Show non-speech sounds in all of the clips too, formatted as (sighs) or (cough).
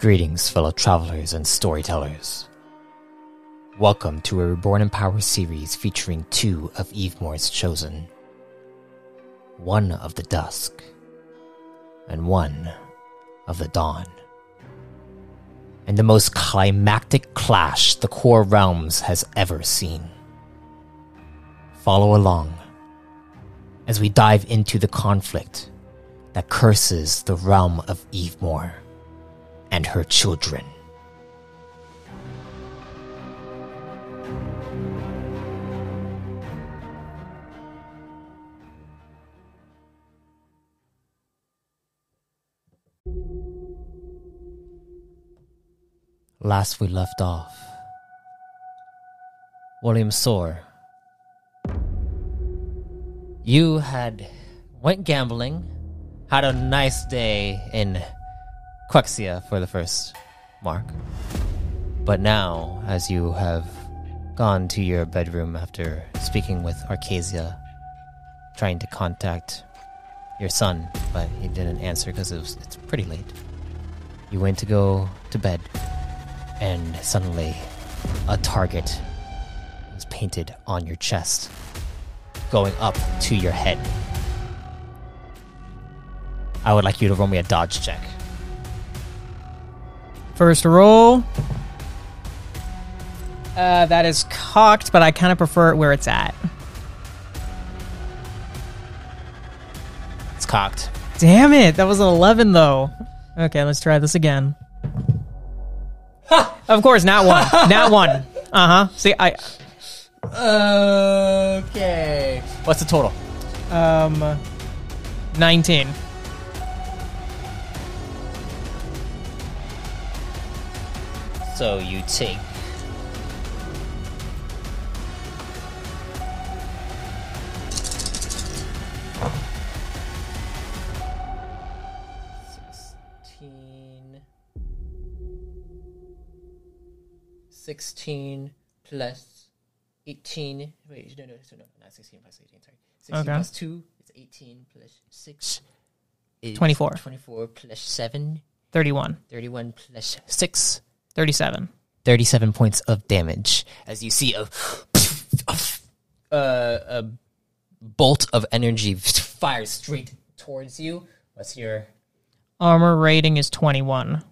Greetings, fellow travelers and storytellers. Welcome to a Reborn in Power series featuring two of Evemore's chosen one of the dusk, and one of the dawn. And the most climactic clash the core realms has ever seen. Follow along as we dive into the conflict that curses the realm of Evemore and her children. Last we left off, William Soar, you had went gambling, had a nice day in Quexia for the first mark. But now, as you have gone to your bedroom after speaking with Arcasia, trying to contact your son, but he didn't answer because it it's pretty late. You went to go to bed, and suddenly, a target was painted on your chest, going up to your head. I would like you to roll me a dodge check. First roll. Uh, that is cocked, but I kind of prefer it where it's at. It's cocked. Damn it! That was an 11, though. Okay, let's try this again. (laughs) Of course, not one. (laughs) not one. Uh huh. See, I. Okay. What's the total? Um. 19. So you take. Sixteen. Sixteen plus eighteen. Wait, no, no, no, no, not sixteen plus eighteen. Sorry, sixteen Okay. plus two is eighteen plus six. Is 24. Twenty-four plus seven. 31. 31 plus 6 37. 37 points of damage as you see a, a, a bolt of energy fires straight towards you. What's your Armor rating is 21.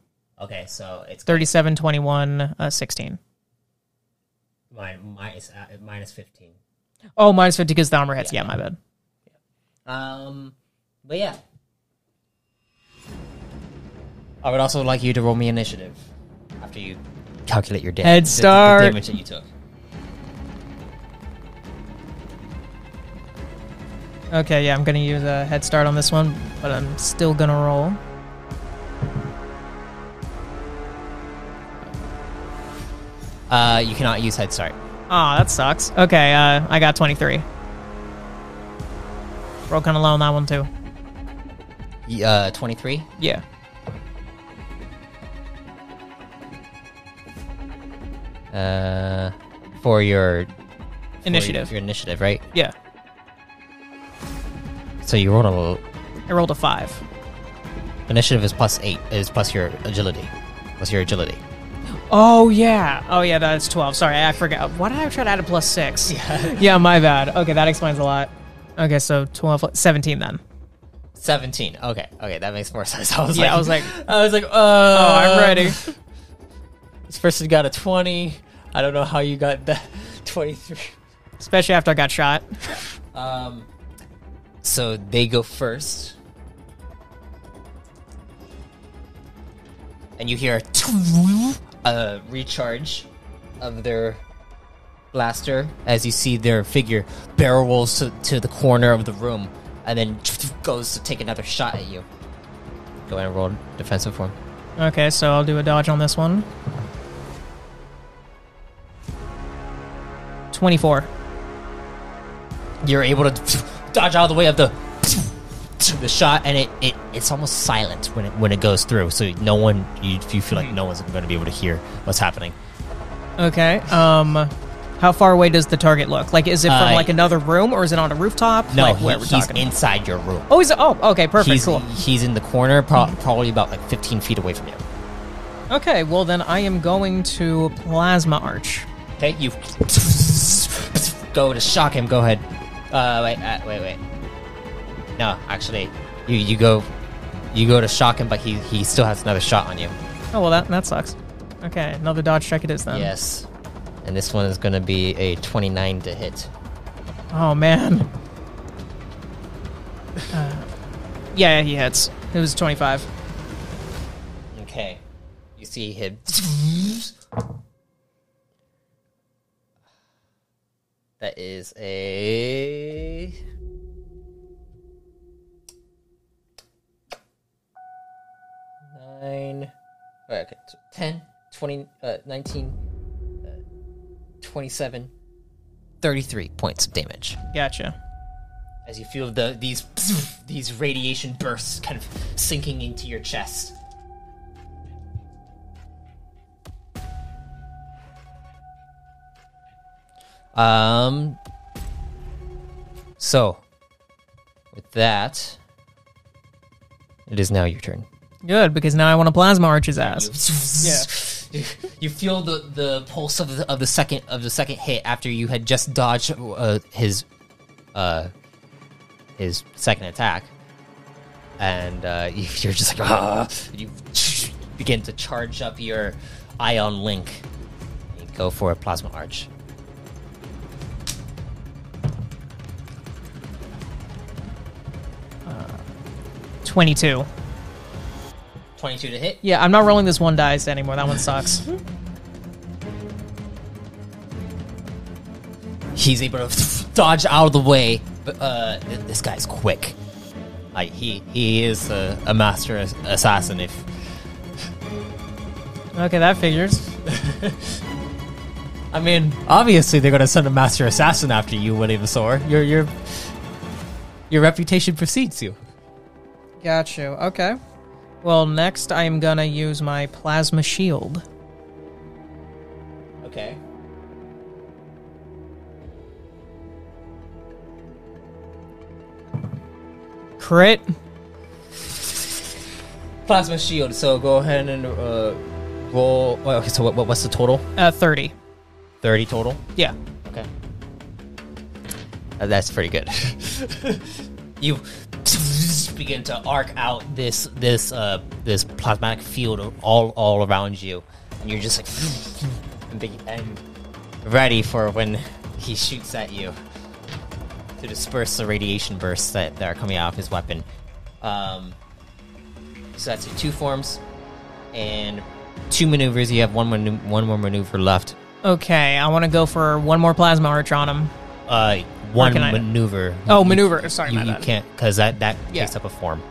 okay? So it's 37, 21, uh, 16. mine, minus uh, minus 15. Oh, minus 50 because the armor hits. Yeah, my bad. Um, but yeah, I would also like you to roll me initiative after you calculate your damage. Head the- the start. damage that you took. Okay, yeah, I'm to use a head start on this one, but I'm still to roll. Uh, you cannot use head start. Oh, that sucks. Okay, uh, I got 23. Roll kind of low on that one, too. Uh, 23. Yeah. Uh, for your for Initiative. Your, initiative, right? Yeah. So you rolled a little, I rolled a 5. initiative is plus eight. Is plus your agility. Plus your agility. Oh, yeah. Oh, yeah, that's 12. Sorry, I forgot. Why did I try to add a plus 6? (laughs) Yeah. yeah, my bad. Okay, that explains a lot. Okay, so 12, 17 then. Seventeen. Okay. Okay, that makes more (laughs) sense. I was Yeah, like, I was like, I was like, uh, oh, I'm ready. (laughs) This person got a twenty. I don't know how you got that (laughs) twenty-three. Especially after I got shot. Um, so they go first. and you hear a recharge of their blaster as you see their figure barrel rolls to, to the corner of the room and then (laughs) goes to take another shot at you. Go ahead and roll defensive form. Okay, so I'll do a dodge on this one. 24. You're able to (laughs) dodge out of the way of the (laughs) the shot, and it, it it's almost silent when it when it goes through. So no one you you feel like no one's going to be able to hear what's happening. Okay. Um, how far away does the target look? Like, is it from Uh, like another room, or is it on a rooftop? No, like, he- where we're he's talking? inside your room. oh, he's oh, okay, perfect, he's cool. he's in the corner, pro- probably about like 15 feet away from you. Okay, well then I am going to plasma arch. Okay, you (laughs) go to shock him. Go ahead. Uh, wait, uh, wait, wait. No, actually, you you go, you go to shock him, but he he still has another shot on you. Oh well, that that sucks. Okay, another dodge check it is then. Yes, and this one is going to be a 29 to hit. Oh man. (laughs) Uh, yeah, he hits. It was 25. Okay, you see him. That is a. Nine. Okay, so 10, 20, uh, 19, uh, 27, 33 points of damage. Gotcha. As you feel the these (laughs) these radiation bursts kind of sinking into your chest. Um. So, with that, it is now your turn. Good, because now I want to plasma arch his ass. (laughs) You, you feel the, the pulse of the, of the second of the second hit after you had just dodged uh, his uh his second attack, and uh, you, (laughs) you're just like ah. You begin to charge up your ion link. You go for a plasma arch. 22. Twenty-two to hit. Yeah, I'm not rolling this one dice anymore. That one sucks. He's able to dodge out of the way, but uh, this guy's quick. Like he he is a, a master assassin. If okay, that figures. (laughs) I mean, obviously they're gonna send a master assassin after you, William Sor. Your your your reputation precedes you. Got you. Okay. Well, next I am gonna use my plasma shield. Okay. Crit. Plasma shield. So go ahead and uh, roll. Well, okay, so what, what what's the total? Uh, 30. Thirty total. Yeah. Okay. Uh, that's pretty good. (laughs) you begin to arc out this this uh this plasmatic field all all around you, and you're just like (laughs) and be- and ready for when (laughs) he shoots at you to disperse the radiation bursts that, that are coming out of his weapon. Um, so that's your two forms and two maneuvers. You have one manu- one more maneuver left. Okay, I want to go for one more plasma arch on him. Uh, one can I- maneuver. Oh, You- maneuver. Sorry, You, my you bad. can't because that that Yeah. takes up a form.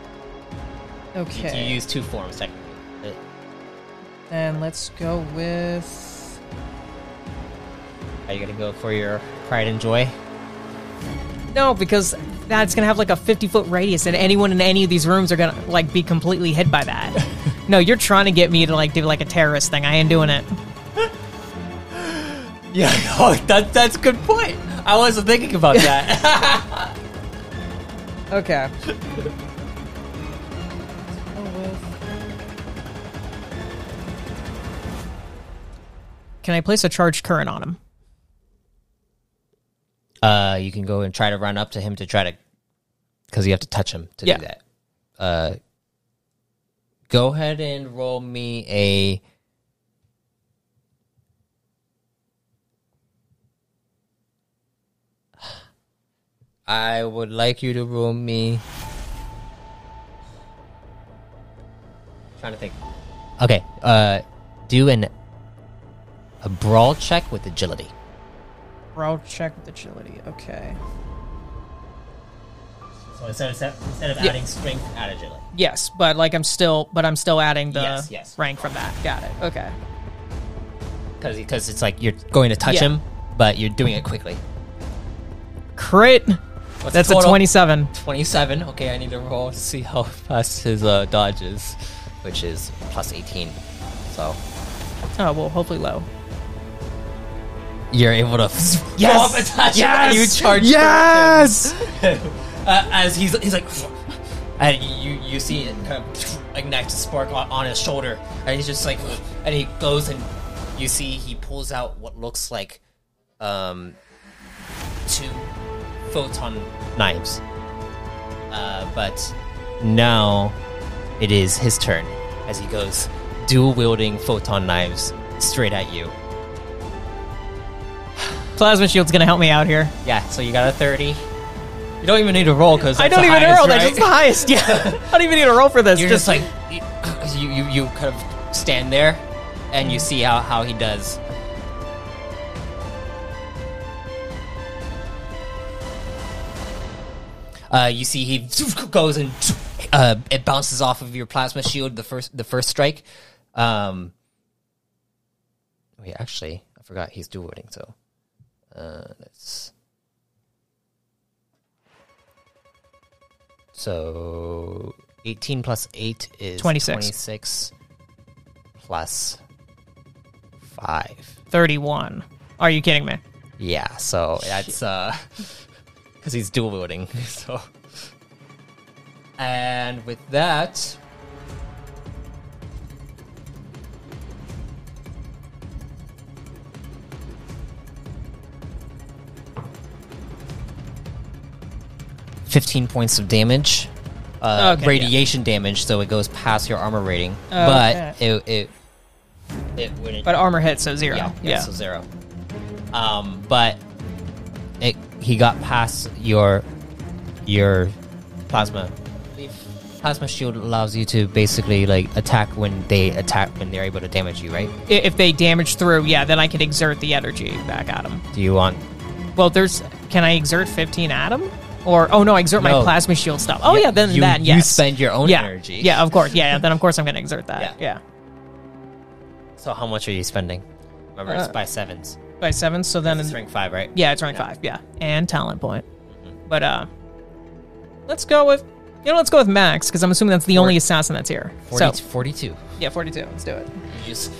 Okay. You use two forms technically. Uh, And let's go with. Are you gonna go for your pride and joy? No, because that's gonna have like a 50 foot radius, and anyone in any of these rooms are gonna like be completely hit by that. (laughs) no, you're trying to get me to like do like a terrorist thing. I ain't doing it. (laughs) Yeah, (laughs) oh, that that's a good point. I wasn't thinking about (laughs) that. Okay. Can I place a charged current on him? uh, you can go and try to run up to him to try to, because you have to touch him to Yeah. do that. Uh, go ahead and roll me a. I would like you to roll me. Trying to think. Okay. Uh, do an a brawl check with agility. Brawl check with agility. Okay. So instead of instead of Yeah. adding strength, add agility. Yes, but like I'm still, but I'm still adding the Yes, yes. rank from that. Got it. Okay. Because because it's like you're going to touch Yeah. him, but you're doing it quickly. Crit. What's That's the a 27. 27. Okay, I need to roll to see how (laughs) fast his uh, dodge is, which is plus 18. So Oh well, hopefully low. you're able to (laughs) Yes! go up him, and you charge. Yes! him. (laughs) uh, as he's he's like, and you you see it kind of (sniffs) ignite a spark on, on his shoulder, and he's just like, (sniffs) and he goes and you see he pulls out what looks like um two photon knives. Uh, but now it is his turn as he goes dual wielding photon knives straight at you. (sighs) Plasma shield's gonna help me out here. Yeah, so you got a 30. You don't even need to roll because I don't even roll. That's just the highest. Yeah. (laughs) I don't even need to roll for this. You're just like (clears throat) you, you you kind of stand there and you see how, how he does. Uh, you see he (laughs) goes and uh, it bounces off of your plasma shield the first the first strike. Um, wait, actually, I forgot he's dual wielding. So uh, let's. So 18 plus 8 is 26. 26 plus 5. 31. Are you kidding me? Yeah, so that's uh cuz he's dual wielding. (laughs) So and with that Fifteen points of damage, uh, Okay, yeah. radiation damage, so it goes past your armor rating. But it it it wouldn't But armor hit, so zero. yeah, Yeah. yeah, so zero. Um, but he got past your your plasma. Plasma shield allows you to basically like attack when they attack when they're able to damage you, right? I- If they damage through, yeah, then I can exert the energy back at them. Do you want? Well, there's. Can I exert 15 at him? Or oh no, I exert my plasma shield stuff. Oh yeah, then you, that you spend your own yeah. energy. Yeah, of course. Yeah, then of course I'm gonna exert that. (laughs) Yeah. Yeah. So how much are you spending? Remember, it's Uh, by sevens. By seven, so then It's rank five, right? yeah, it's rank five. Yeah, and talent point. But uh, let's go with you know let's go with Max because I'm assuming that's the only assassin that's here. 40, So 42. yeah, 42. Let's do it. You just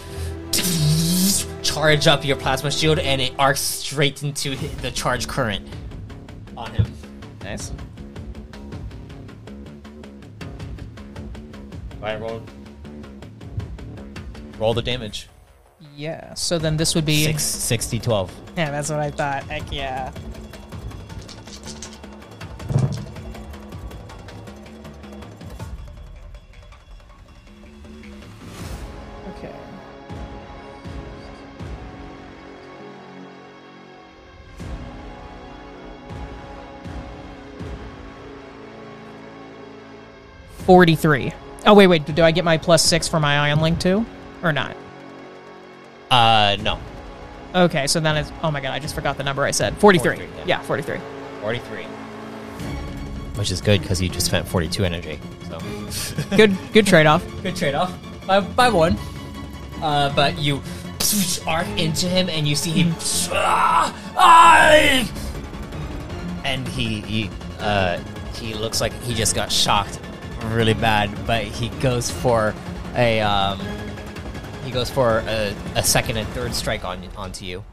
charge up your plasma shield and it arcs straight into the charge current on him. Nice. Right, roll. Roll the damage. Yeah. So then this would be. Six, 60, 12. Yeah, that's what I thought. Heck yeah. Okay. Forty-three. Oh wait, wait. Do I get my plus six for my ion link too, or not? Uh, no. Okay, so then it's. Oh my god, I just forgot the number I said. 43. 43, yeah. yeah. 43. 43. Which is good because you just spent 42 energy. So, (laughs) Good good trade off. good trade off. By, by one. Uh, but you arc into him and you see him. Ah, ah! and he, he, uh, he looks like he just got shocked really bad, but he goes for a, um, he goes for a, a second and third strike on onto you.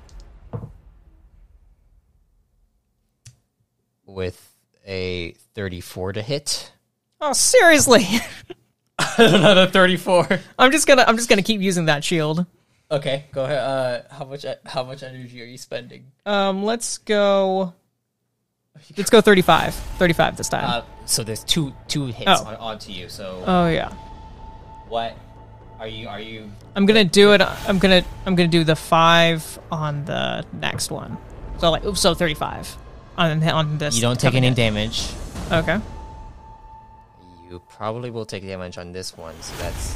With a 34 to hit. Oh, seriously. (laughs) Another 34. I'm just gonna I'm just gonna keep using that shield. Okay, go ahead. Uh, how much how much energy are you spending? Um, let's go. (laughs) Let's go 35. 35 this time. Uh, so there's two two hits Oh. on, onto you. So oh yeah. what are you? Are you? I'm gonna do it. I'm gonna. I'm gonna do the five on the next one. So like, oops, so 35 on on this. You don't take any hit. damage. Okay. You probably will take damage on this one. So that's.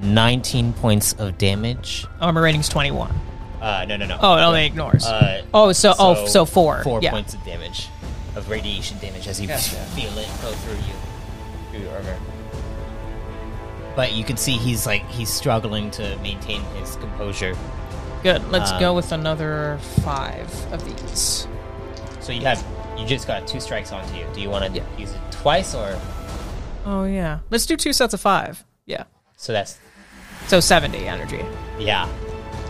Nineteen points of damage. Armor rating's twenty-one. Uh, no, no, no. Oh, it only ignores. Uh, oh, so, oh, so, oh, so four. Four yeah. points of damage of radiation damage as you (laughs) Gotcha. feel it go through you, through your armor. But you can see he's like he's struggling to maintain his composure. Good. Let's Um, go with another five of these. So you have you just got two strikes onto you. Do you want to Yeah. use it twice or Oh yeah. Let's do two sets of five. Yeah. so that's So 70 energy. yeah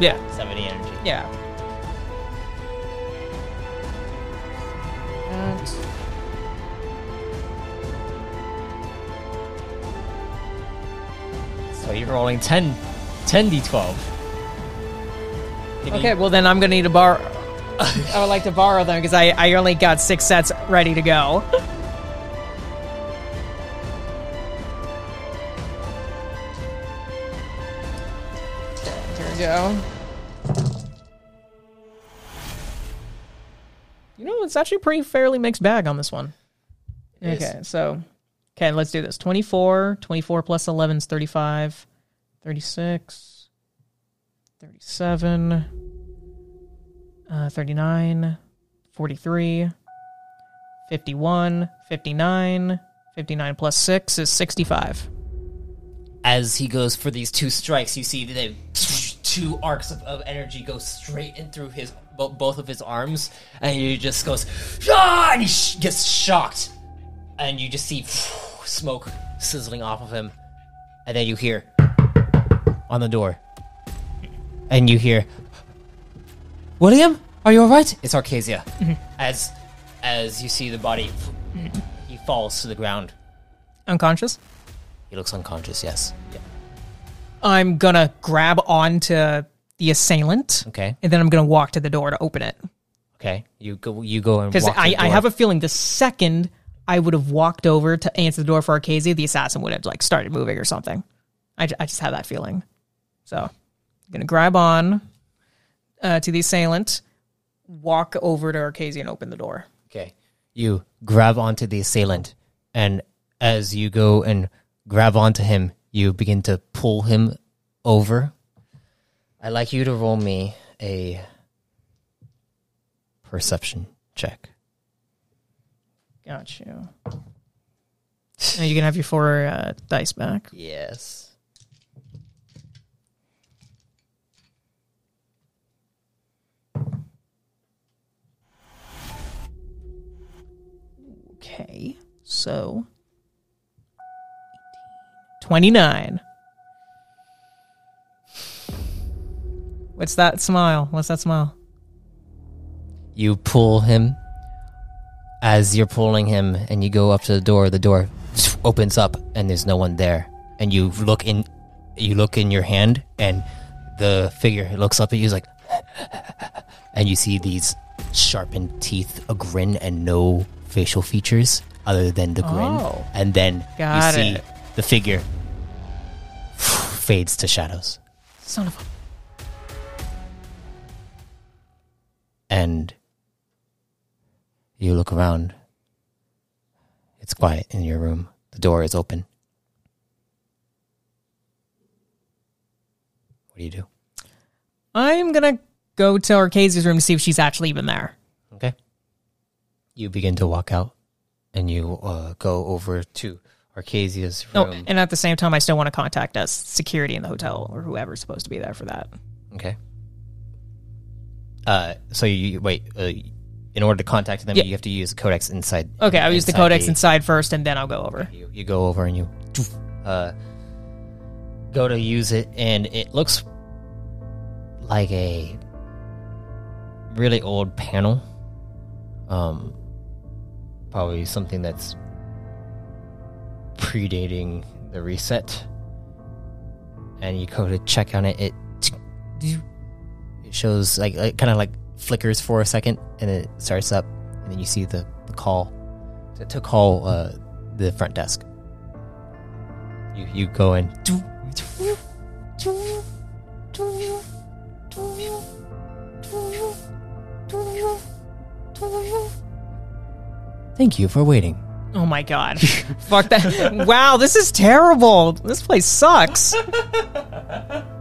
Yeah. seventy energy. Yeah. So you're rolling 10, 10 d12. Can you- okay, well then I'm gonna need to borrow. (laughs) I would like to borrow them because I, I only got six sets ready to go. (laughs) Here we go. It's actually pretty fairly mixed bag on this one. It is. okay, so okay, let's do this. 24, 24 plus 11 is 35, 36, 37, uh, 39, 43, 51, 59, 59 plus 6 is 65. as he goes for these two strikes, you see the two arcs of, of energy go straight in through his bo- both of his arms, and he just goes, ah! and he sh- gets shocked, and you just see smoke sizzling off of him, and then you hear on the door, and you hear, William, are you all right? It's Arcasia. As as you see the body, he falls to the ground. Unconscious? He looks unconscious. Yes. I'm gonna grab onto the assailant, Okay. and then I'm gonna walk to the door to open it. Okay, you go. You go and Because walk to I, the I door. have a feeling the second I would have walked over to answer the door for Arcasia, the assassin would have like started moving or something. I, ju- I just have that feeling. So I'm gonna grab on uh, to the assailant, walk over to Arcasia and open the door. Okay, you grab onto the assailant, and as you go and grab onto him, you begin to pull him over. I'd like you to roll me a perception check. Got you. Now you can have your four uh, dice back. Yes. Okay, so 29. What's that smile? What's that smile? You pull him. As you're pulling him, and you go up to the door, the door opens up, and there's no one there. And you look in, you look in your hand, and the figure looks up at you, is like, (laughs) and you see these sharpened teeth, a grin, and no facial features other than the grin. Oh. And then you see it. the figure fades to shadows, Son of a. and you look around. It's quiet in your room. The door is open. What do you do? I'm gonna go to Arcasia's room to see if she's actually even there. Okay. You begin to walk out, and you uh, go over to Arcasia's Oh, and at the same time, I still want to contact us, security in the hotel or whoever's supposed to be there for that. Okay. Uh, so you, wait. Uh, in order to contact them, Yeah. you have to use the codex inside. Okay, I'll use the codex inside first, and then I'll go over. You, you go over and you uh, go to use it, and it looks like a really old panel. Um, probably something that's predating the reset. And you go to check on it. It it shows like it kind of like flickers for a second, and it starts up, and then you see the, the call to, to call uh, the front desk. You you go in. Thank you for waiting. Oh my god. Fuck that. (laughs) wow, this is terrible. This place sucks. (laughs)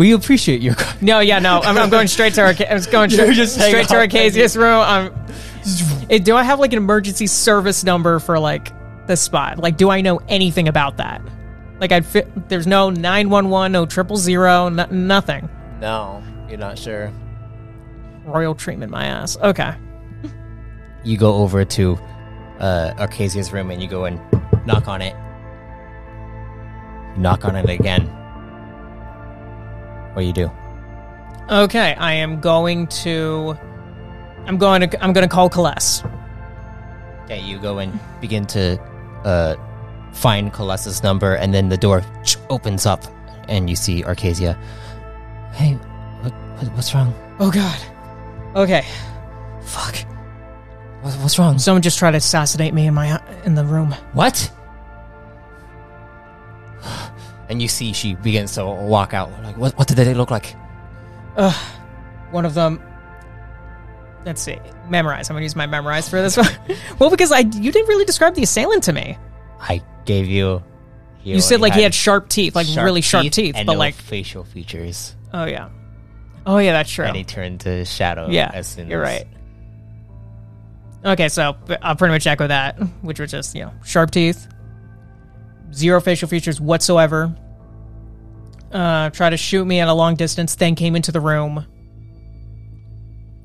We appreciate your. (laughs) No, yeah, no. I'm, I'm going straight to Arca- I was going (laughs) straight, just hang straight to up. Arcasia's room. Um, eh, do I have like an emergency service number for like the spot? Like, do I know anything about that? Like, I'd fit. There's no nine one one, no triple zero, no, nothing. No, you're not sure. Royal treatment, my ass. Okay. You go over to uh, Arcasia's room and you go and knock on it. Knock on it again. What do you do? Okay, I am going to. I'm going to. I'm going to call Kaless. Okay, you go and begin to uh, find Colessa's number, and then the door opens up, and you see Arcasia. Hey, what, what, what's wrong? Oh God. Okay. Fuck. What, what's wrong? Someone just tried to assassinate me in my in the room. What? And you see she begins to walk out. Like, what, what did they look like? One of them. Let's see. Memorize. I'm gonna use my memorize for this one. (laughs) well, because I you didn't really describe the assailant to me. I gave you. You said like he had sharp teeth, like really sharp teeth, and but no like facial features. oh yeah, oh yeah, that's true. And he turned to shadow. Yeah, as soon you're as- right. Okay, so I'll pretty much echo that, which was just you know sharp teeth, zero facial features whatsoever. Uh, tried to shoot me at a long distance, then came into the room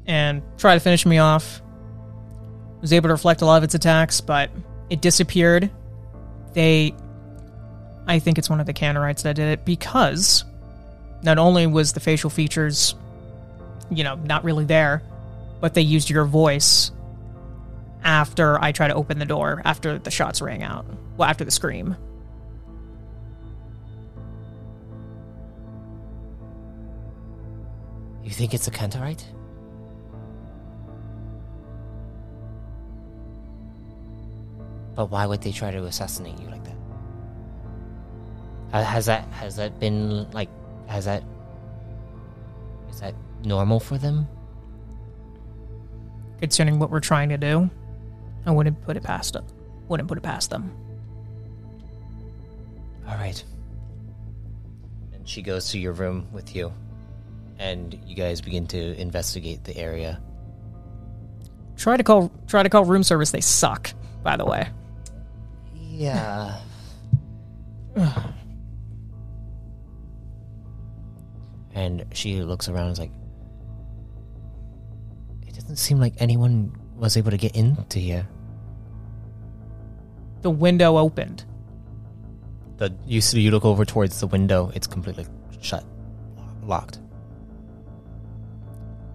and tried to finish me off. Was able to reflect a lot of its attacks, but it disappeared. They, I think it's one of the Cantorites that did it because not only was the facial features, you know, not really there, but they used your voice after I tried to open the door after the shots rang out. Well, after the scream. You think it's a Cantorite? But why would they try to assassinate you like that? Has that has that been like has that is that normal for them? Considering what we're trying to do, I wouldn't put it past it. Wouldn't put it past them. All right. And she goes to your room with you, and you guys begin to investigate the area. Try to call try to call room service. They suck, by the way. Yeah. (sighs) and she looks around and is like, it doesn't seem like anyone was able to get into here. The window opened. The you see, you look over towards the window; it's completely shut, locked.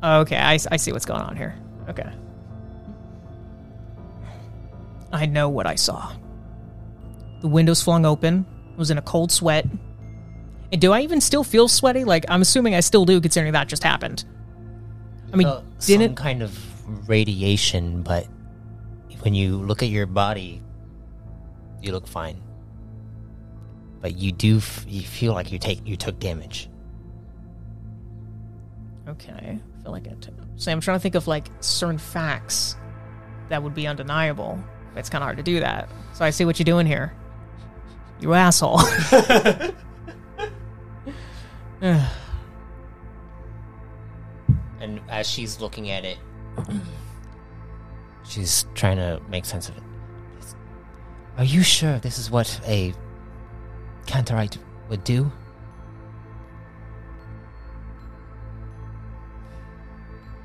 Oh, okay, I, I see what's going on here. Okay. I know what I saw. The windows flung open. I was in a cold sweat. And do I even still feel sweaty? Like, I'm assuming I still do, considering that just happened. I mean, some didn't. kind of radiation, but when you look at your body, you look fine. But you do f- you feel like you take you took damage. Okay, I feel like it. So I'm trying to think of like certain facts that would be undeniable. It's kind of hard to do that. So I see what you're doing here. You asshole. (laughs) (sighs) And as she's looking at it, (clears throat) she's trying to make sense of it. Are you sure this is what a Cantorite would do?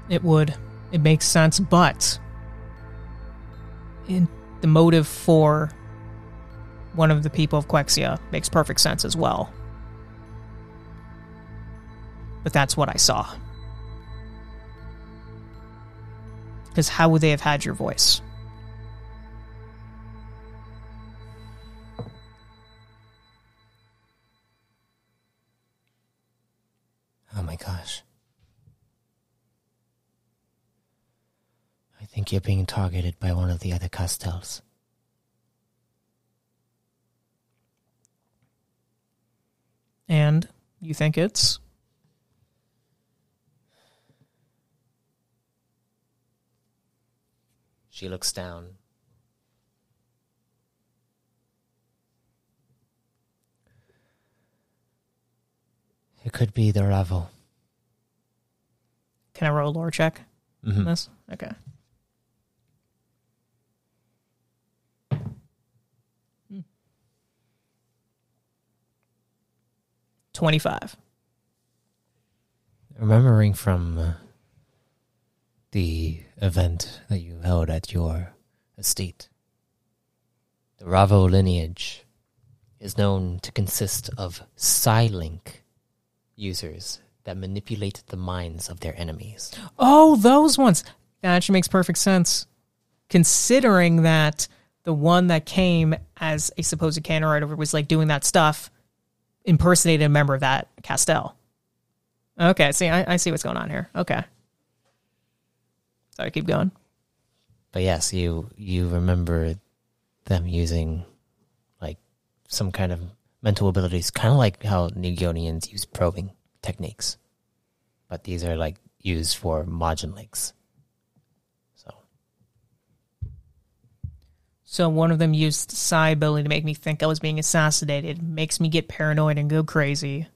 It would. It makes sense, but in the motive for one of the people of Quexia makes perfect sense as well. But that's what I saw. Because how would they have had your voice? Oh my gosh. Think you're being targeted by one of the other Castells. And you think it's She looks down. It could be the Ravo. Can I roll a lore check Mhm. this? Okay. 25. Remembering from uh, the event that you held at your estate, the Ravo lineage is known to consist of Psylink users that manipulate the minds of their enemies. Oh, those ones. That actually makes perfect sense. Considering that the one that came as a supposed Cantorite was like doing that stuff impersonated a member of that Castell. Okay, see, I, I see what's going on here. Okay. Sorry, keep going. But yes, you you remember them using like some kind of mental abilities, kind of like how Nigonians use probing techniques. But these are like used for Majin links. So So one of them used psi ability to make me think I was being assassinated, makes me get paranoid and go crazy,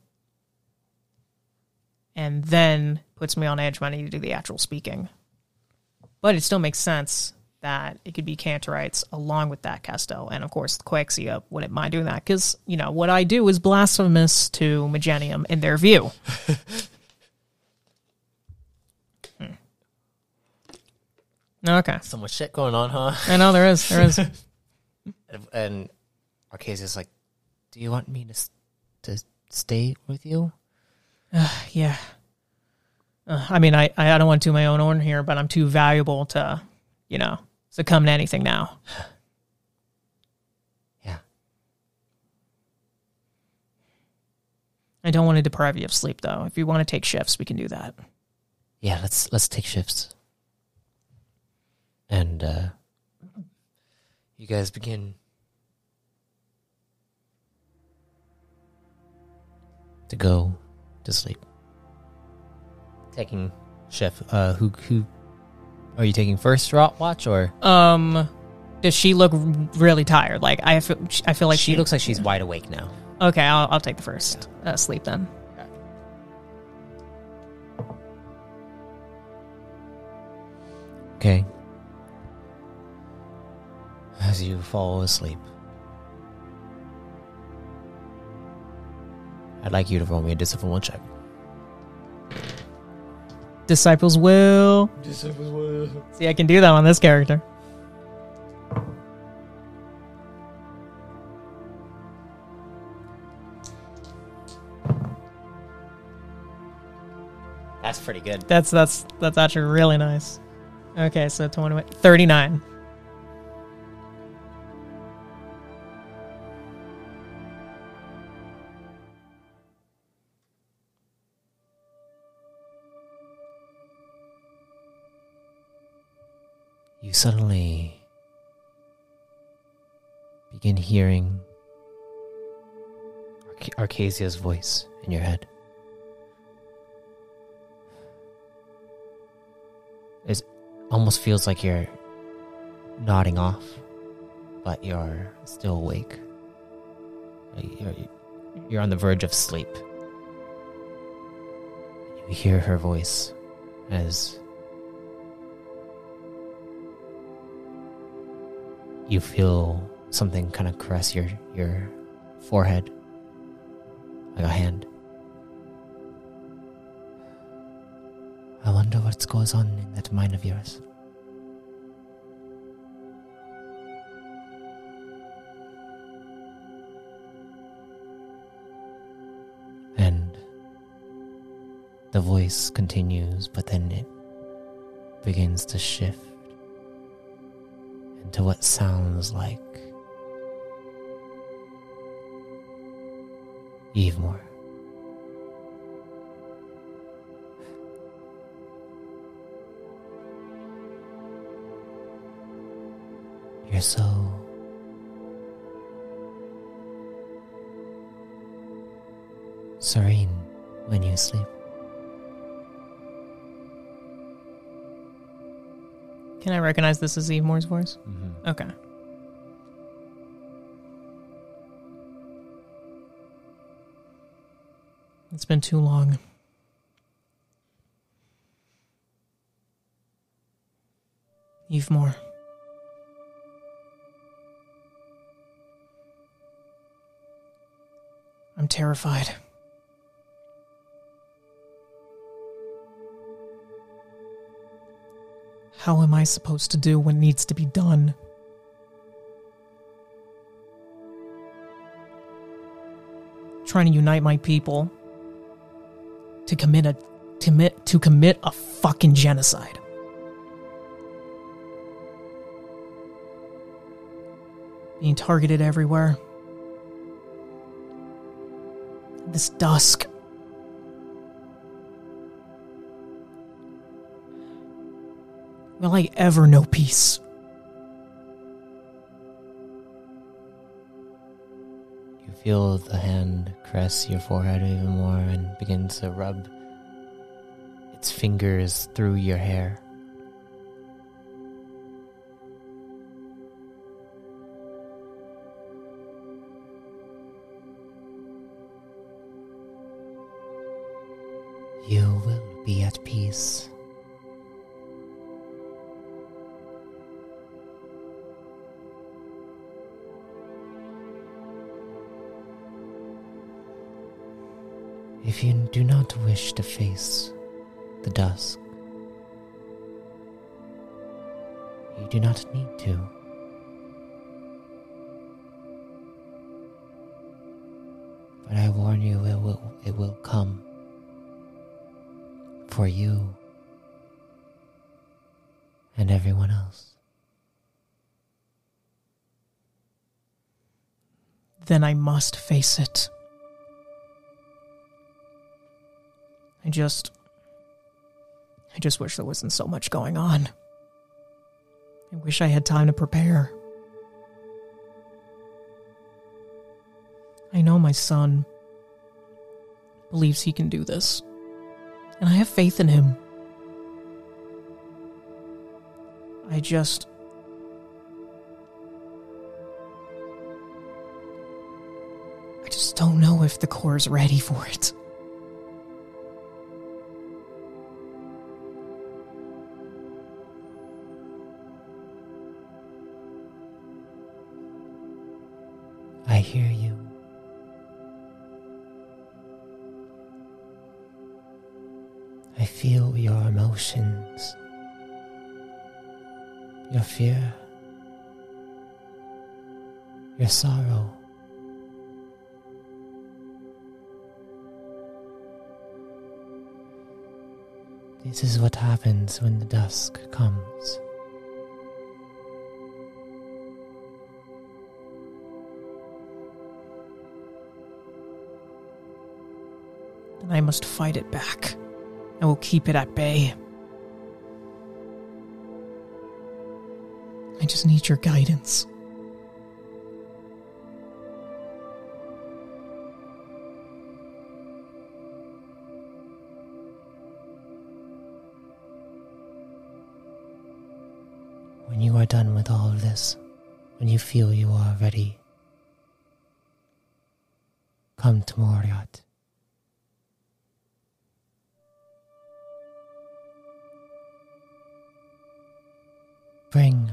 and then puts me on edge when I need to do the actual speaking. But it still makes sense that it could be Cantorites along with that Castell, and of course Quexia wouldn't mind doing that because you know what I do is blasphemous to Magenium in their view. (laughs) Okay, so much shit going on, huh? I know there is, there is. (laughs) And, Arcasia's like, "Do you want me to s- to stay with you?" Yeah. Uh, I mean, I, I don't want to do my own horn here, but I'm too valuable to, you know, succumb to anything now. (sighs) Yeah. I don't want to deprive you of sleep, though. If you want to take shifts, we can do that. Yeah, let's let's take shifts. And uh you guys begin to go to sleep. Taking chef uh who who are you taking first watch or Um, does she look really tired? Like I feel, I feel like she looks like she's wide awake now. okay. I'll, I'll take the first uh, sleep then. Okay. As you fall asleep. I'd like you to roll me a discipline one check. Disciples will. Discipline will. See, I can do that on this character. That's pretty good. That's that's that's actually really nice. Okay, so 20, 39. Hearing Arc- Arcasia's voice in your head. It almost feels like you're nodding off, but you're still awake. You're, you're on the verge of sleep. You hear her voice as you feel something kind of caress your your forehead like a hand. I wonder what goes on in that mind of yours. And the voice continues, but then it begins to shift into what sounds like Evemore. You're so serene when you sleep. Can I recognize this as Evemore's voice? Mm-hmm. Okay. It's been too long. Evemore. I'm terrified. How am I supposed to do what needs to be done? Trying to unite my people to commit a commit to commit a fucking genocide. Being targeted everywhere. This dusk. Will I ever know peace? Feel the hand caress your forehead even more and begin to rub its fingers through your hair. You will be at peace. If you do not wish to face the dusk, you do not need to. But I warn you, it will, it will come for you and everyone else. Then I must face it. I just. I just wish there wasn't so much going on. I wish I had time to prepare. I know my son believes he can do this, and I have faith in him. I just. I just don't know if the Corps is ready for it. Hear you. I feel your emotions, your fear, your sorrow. This is what happens when the dusk comes. I must fight it back. I will keep it at bay. I just need your guidance. When you are done with all of this, when you feel you are ready, come to Moriat. Bring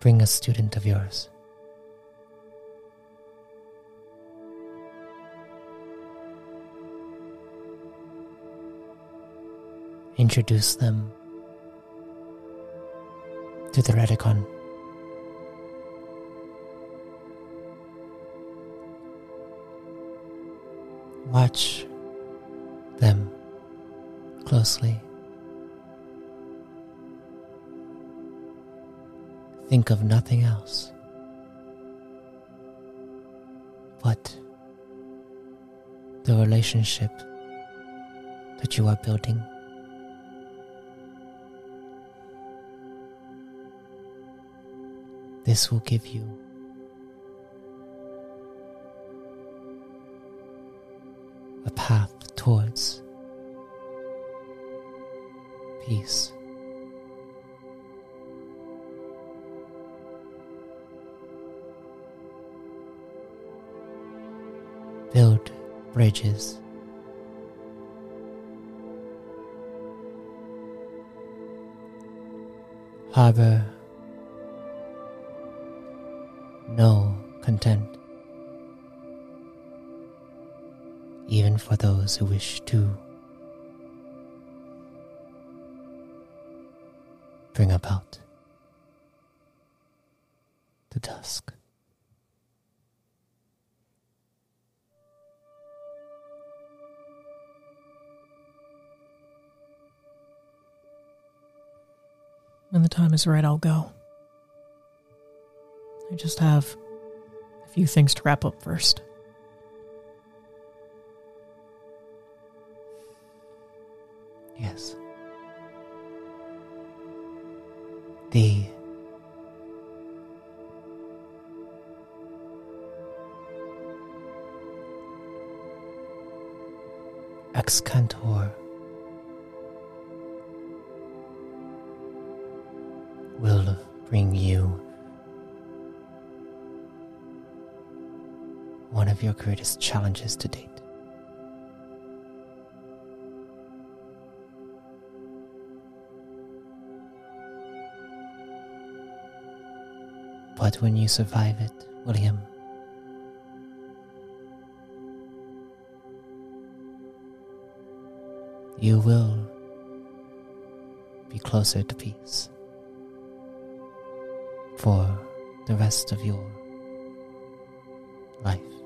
Bring a student of yours. Introduce them to the Redicon. Closely. Think of nothing else but the relationship that you are building. This will give you a path towards build bridges. Harbor no content, even for those who wish to right, I'll go. I just have a few things to wrap up first. Greatest challenges to date. But when you survive it, William, you will be closer to peace for the rest of your life.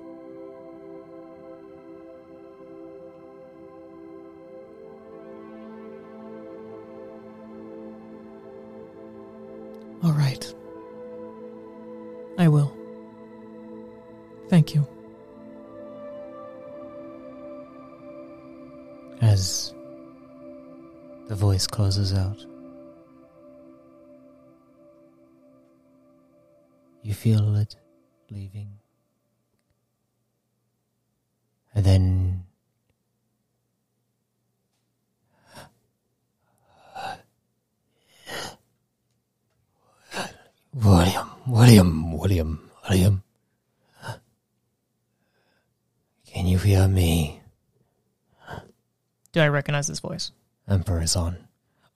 Right. I will. Thank you. As the voice closes out, you feel it leaving. And then William, William, William, William. Can you hear me? Do I recognize this voice? Emperor Zon.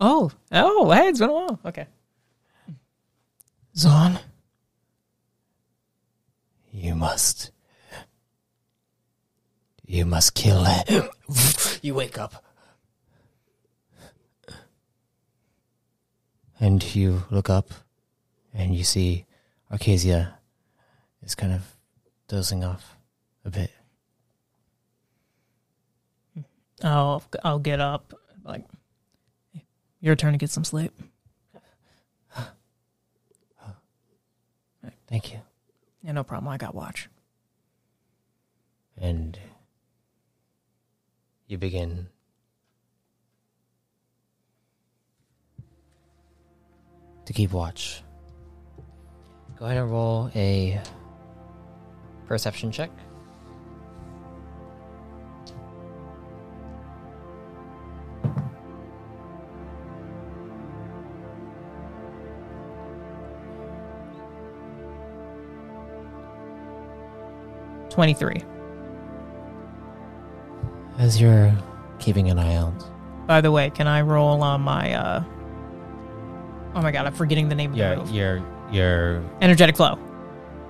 Oh, oh, hey, it's been a while. Okay. Zon. You must. You must kill him. (laughs) you wake up. And you look up and you see Arcasia is kind of dozing off a bit. I'll I'll get up. Like, your turn to get some sleep. Thank you. Yeah, no problem. I got watch. And you begin to keep watch. Go ahead and roll a perception check. Twenty three. As you're keeping an eye out, By the way, can I roll on my? uh Oh my god, I'm forgetting the name of the your move. your your Energetic flow.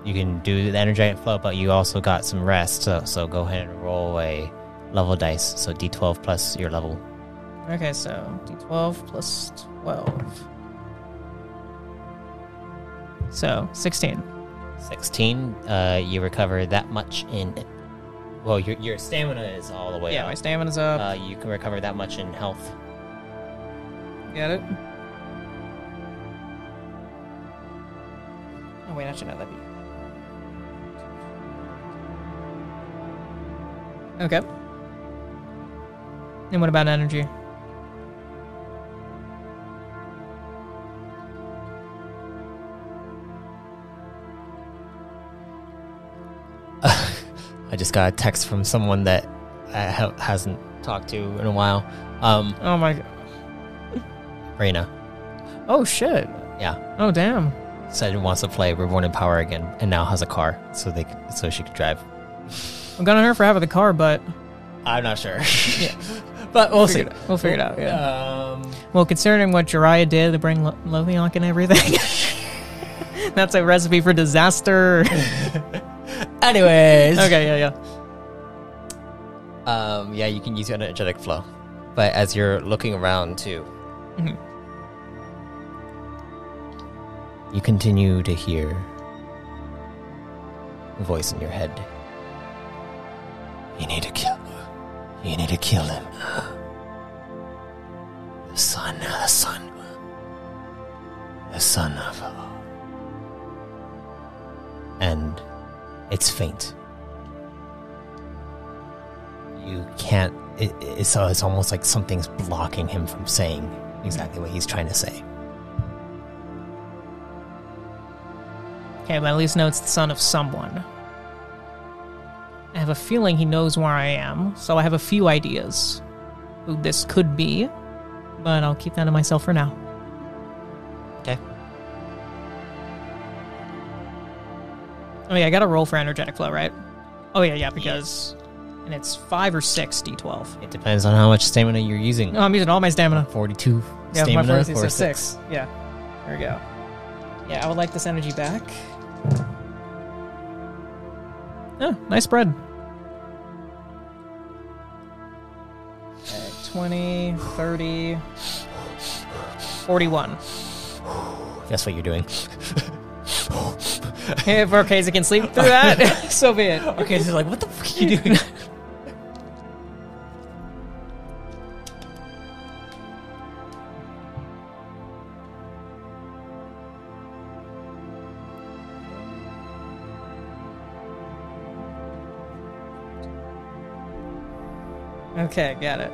you can do the energetic flow, but you also got some rest. So so go ahead and roll a level dice. So D12 plus your level. Okay, so d12 plus 12. So 16. 16 uh you recover that much in well your your stamina is all the way Yeah, my stamina's up. uh you can recover that much in health Get it? Oh wait, actually no, that'd be. Okay. And what about energy? Just got a text from someone that i ha- hasn't talked to in a while um Oh my god. Reina Oh shit. yeah Oh damn. said he wants to play reborn in power again and now has a car so they c- so she could drive I'm gonna her for having the car, but I'm not sure. (laughs) yeah. (laughs) But we'll see. figure it- we'll figure it out. Yeah. Um, Well, considering what Jiraiya did to bring Lo- Loviank and everything, (laughs) that's a recipe for disaster. Anyways. (laughs) okay, yeah, yeah. Um, yeah, you can use your energetic flow. But as you're looking around too, Mhm. you continue to hear a voice in your head. You need to kill. You need to kill him. The son, the son, the son of. A. And it's faint. You can't. It, it's, uh, it's almost like something's blocking him from saying exactly what he's trying to say. Okay, but at least know it's the son of someone. I have a feeling he knows where I am, so I have a few ideas who this could be, but I'll keep that to myself for now. Okay. Oh yeah, I got to roll for energetic flow, right? Oh yeah, yeah, because and it's five or six d12. It depends on how much stamina you're using. No, I'm using all my stamina. 42 Yeah, my stamina fortitude, for six. six. Yeah, there we go. Yeah, I would like this energy back. Oh, nice spread. Okay, 20, 30, 41. That's what you're doing. (laughs) if Arcasia can sleep through that, (laughs) so be it. Okay, so like, what the fuck are you doing? Okay, got it.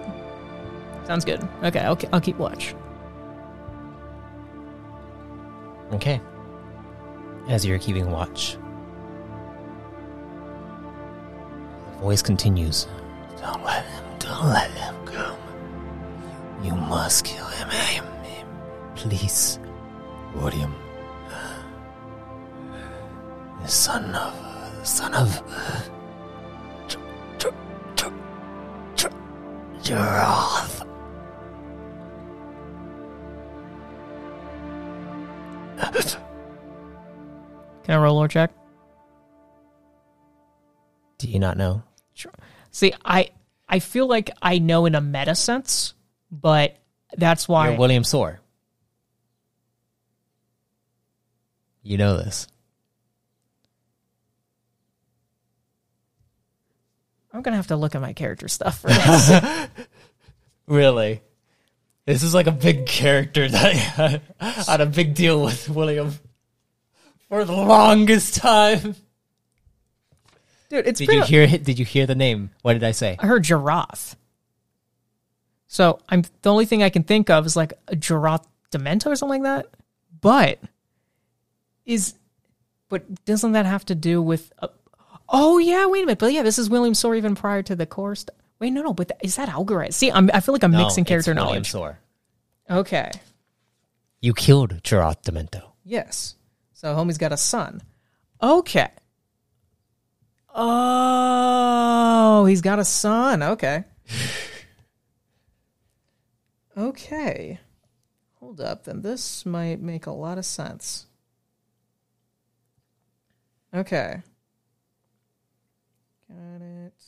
Sounds good. Okay, I'll, I'll keep watch. okay. As you're keeping watch, the voice continues. Don't let him. Don't let him come. You must kill him. him, him. Please, William. The son of. The son of. J- (laughs) Can I roll or check? Do you not know? Sure. See, I I feel like I know in a meta sense, but that's why You're William Soar. You know this. I'm gonna have to look at my character stuff for (laughs) this. (laughs) Really? This is like a big character that I had, had a big deal with William for the longest time. Dude, it's Did been you a- hear it? Did you hear the name? What did I say? I heard Giraffe. So I'm the only thing I can think of is like a Giraffe Demento or something like that. But is but doesn't that have to do with? Uh, oh yeah, wait a minute. But yeah, this is William Soar even prior to the core stuff. Wait, no, no. But th- is that Algaret? See, I'm, I feel like I'm No, mixing it's character William knowledge. Soar. Okay. You killed Jiroth Demento. Yes. So homie's got a son. Okay. Oh, he's got a son. Okay. okay. Hold up. Then this might make a lot of sense. Okay. Got it.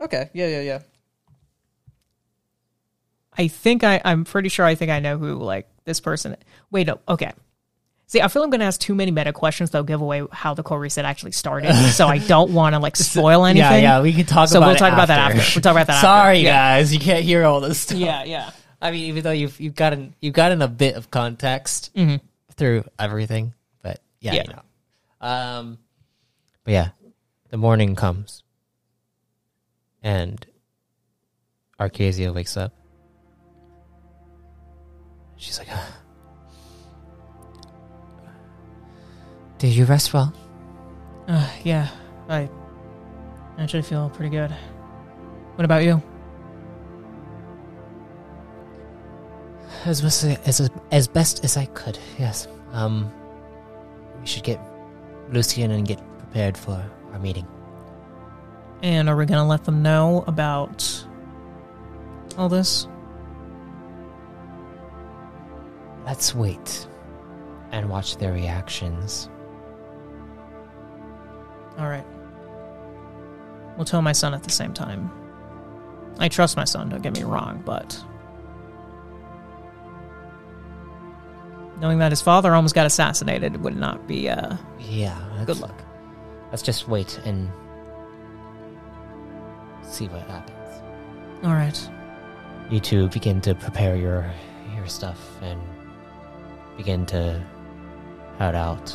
Okay. Yeah, yeah, yeah. I think I, I'm pretty sure I think I know who like this person. Wait, no, okay. See, I feel I'm going to ask too many meta questions that'll give away how the core reset actually started. so I don't want to like (laughs) spoil anything. Yeah, yeah, we can talk So about we'll talk about that after. after. We'll talk about that after. Sorry, Yeah. guys, you can't hear all this stuff. Yeah, yeah. I mean, even though you've you've gotten you've gotten a bit of context through everything, but yeah, Yeah. you know. Um, but yeah, the morning comes, and Arcasia wakes up. She's like, "Did you rest well?" Uh, yeah, I actually feel pretty good. What about you? As best as as best as I could. Yes. Um, we should get Lucian and get prepared for our meeting. And are we going to let them know about all this? Let's wait and watch their reactions. All right. We'll tell my son at the same time. I trust my son, don't get me wrong, but. Knowing that his father almost got assassinated would not be, uh. Yeah. Good luck. Let's just wait and see what happens. All right. You two begin to prepare your your stuff and begin to head out.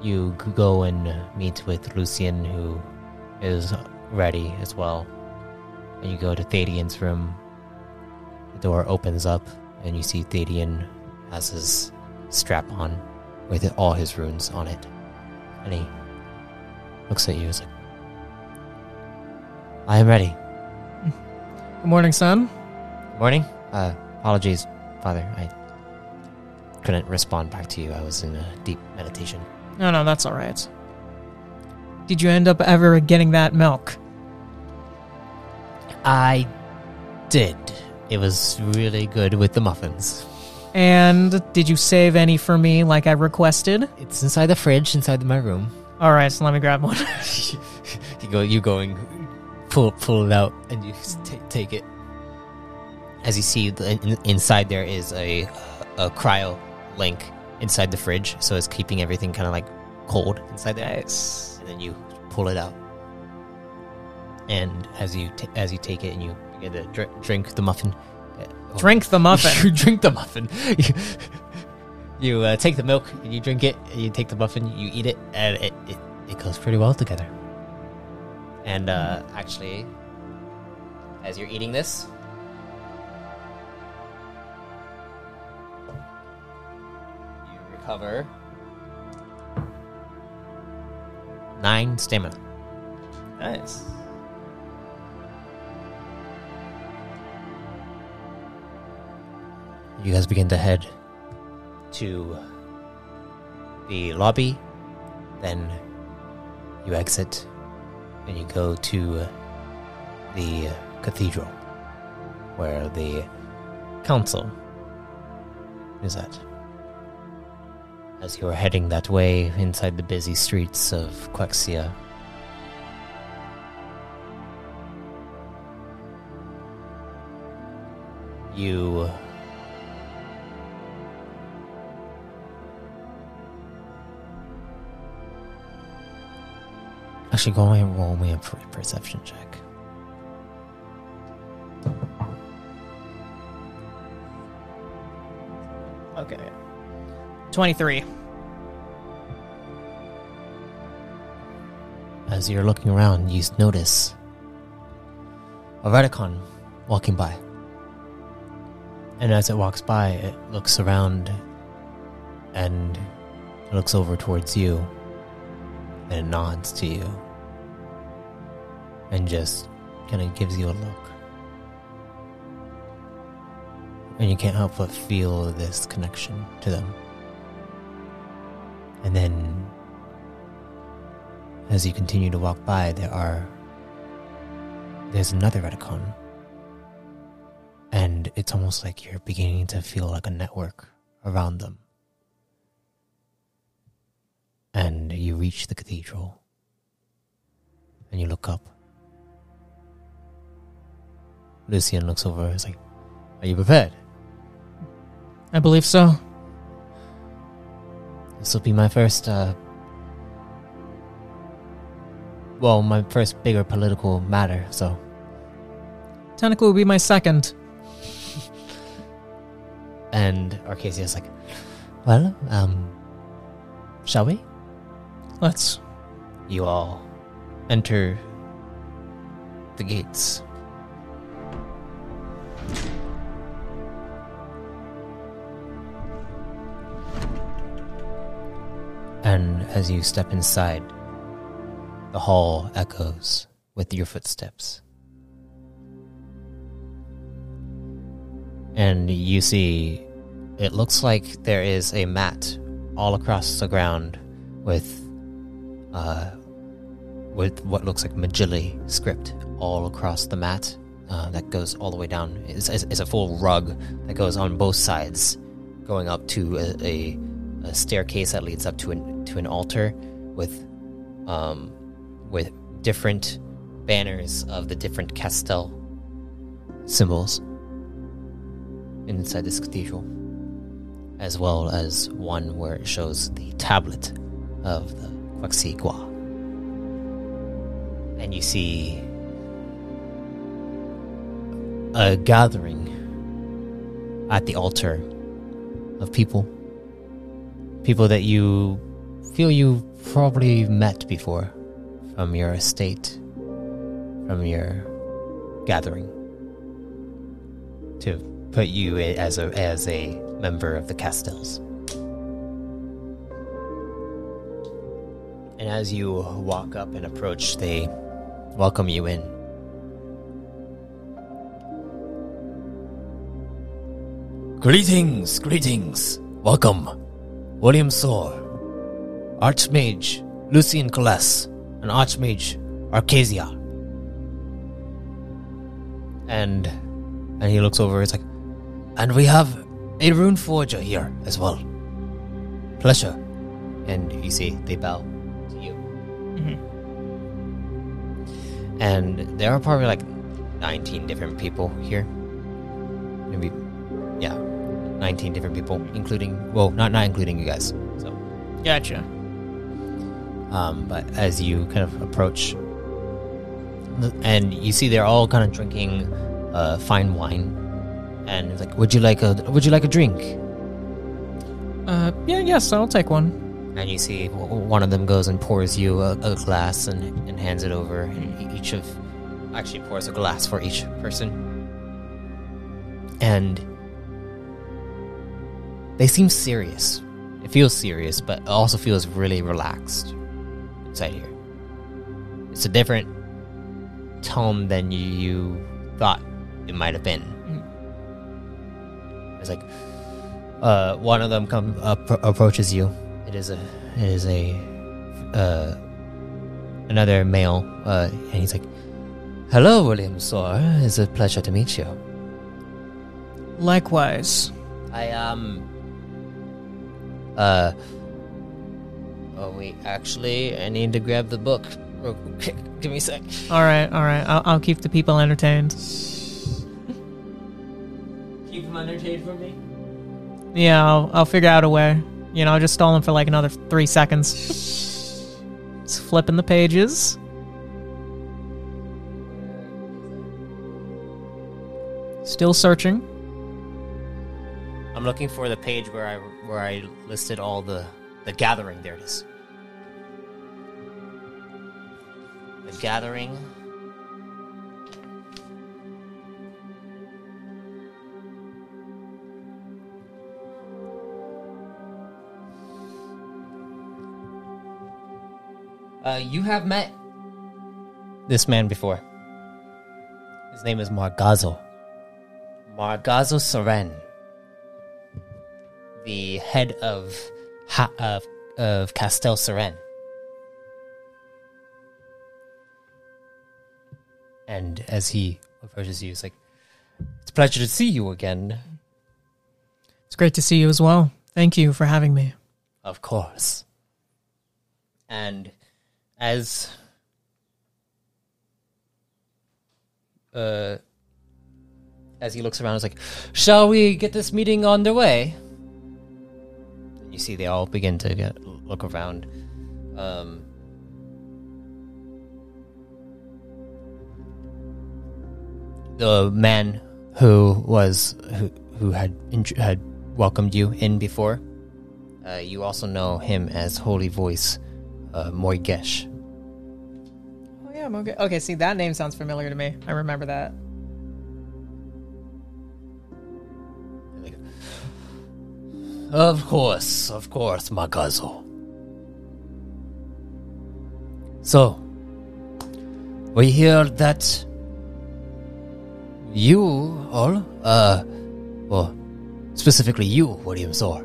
You go and meet with Lucian, who is ready as well. And you go to Thadian's room. The door opens up, and you see Thadian has his strap on with all his runes on it. And he looks at you and is like, I am ready. (laughs) Good morning, son. Good Morning. Uh, apologies, Father. I couldn't respond back to you. I was in a deep meditation. No, no, that's all right. Did you end up ever getting that milk? I did. It was really good with the muffins. And did you save any for me like I requested? It's inside the fridge, inside my room. All right, so let me grab one. (laughs) you go, you going, pull pull it out, and you ta- take it. As you see, the, in, inside there is a a cryo link inside the fridge, so it's keeping everything kind of like cold inside there. nice. and then you pull it out. And as you t- as you take it and you begin to dr- drink the muffin, uh, oh, Drink the muffin. (laughs) you drink the muffin. you (laughs) you, uh, take the milk and you drink it. And you take the muffin, you eat it, and it it, it goes pretty well together. And uh, actually, as you're eating this. You recover nine stamina. Nice. You guys begin to head to the lobby, then you exit and you go to the cathedral where the council is at. As you are heading that way inside the busy streets of Quexia, you Actually, go ahead and roll me a per- perception check. 23. As you're looking around, you notice a Redicon walking by. And as it walks by, it looks around and looks over towards you and it nods to you and just kind of gives you a look. And you can't help but feel this connection to them. And then as you continue to walk by, there are. There's another Redicon. And it's almost like you're beginning to feel like a network around them. And you reach the cathedral. And you look up. Lucian looks over and is like, Are you prepared? I believe so. This will be my first, uh. Well, my first bigger political matter, so. Technically, will be my second. (laughs) And Arcasia's like, Well, um. Shall we? Let's. You all enter the gates. And as you step inside, the hall echoes with your footsteps. And you see, it looks like there is a mat all across the ground with uh, with what looks like Magilli script all across the mat uh, that goes all the way down. It's, it's, it's a full rug that goes on both sides, going up to a, a, a staircase that leads up to an to an altar with um, with different banners of the different Castel symbols inside this cathedral, as well as one where it shows the tablet of the Quaxigua. And you see a gathering at the altar of people. People that you feel you've probably met before from your estate, from your gathering, to put you as a as a member of the Castells. And as you walk up and approach, they welcome you in. Greetings, greetings. Welcome. William Soar, Archmage Lucian Coles, and Archmage Arcasia. And and he looks over, it's like and we have a rune forger here as well. Pleasure. And you see they bow to you. Mm-hmm. And there are probably like 19 different people here. Maybe, yeah, 19 different people, including, well, not, not including you guys. So, Gotcha. um, but as you kind of approach, and you see they're all kind of drinking uh, fine wine, and it's like, would you like a would you like a drink? Uh, yeah, yes, I'll take one. And you see w- one of them goes and pours you a, a glass and, and hands it over, and each of actually pours a glass for each person, and they seem serious. It feels serious, but it also feels really relaxed inside here. It's a different tone than you, thought it might have been. It's like uh, one of them come up, approaches you. It is a it is a uh, another male, uh, and he's like, "Hello, William Soar. It's a pleasure to meet you. Likewise. I um uh oh wait, actually, I need to grab the book. real quick. (laughs) Give me a sec. All right, all right. I'll, I'll keep the people entertained. Keep them entertained for me. Yeah, I'll, I'll figure out a way. You know, I'll just stall them for like another three seconds. Just flipping the pages. Still searching. I'm looking for the page where I where I listed all the the gathering. There it is. The gathering. Uh, you have met this man before. His name is Margazo. Margazo Seren the head of ha- of of Castel Seren. And as he approaches you, he's like, "It's a pleasure to see you again." It's great to see you as well. Thank you for having me. Of course. And as uh as he looks around, he's like, "Shall we get this meeting underway?" You see, they all begin to get look around. Um, the man who was who who had had welcomed you in before. Uh, you also know him as Holy Voice, uh, Moigesh. Oh yeah, okay. Okay, see that name sounds familiar to me. I remember that. Of course, of course, Magazo. So, we hear that you all, uh, well, specifically you, William Thor,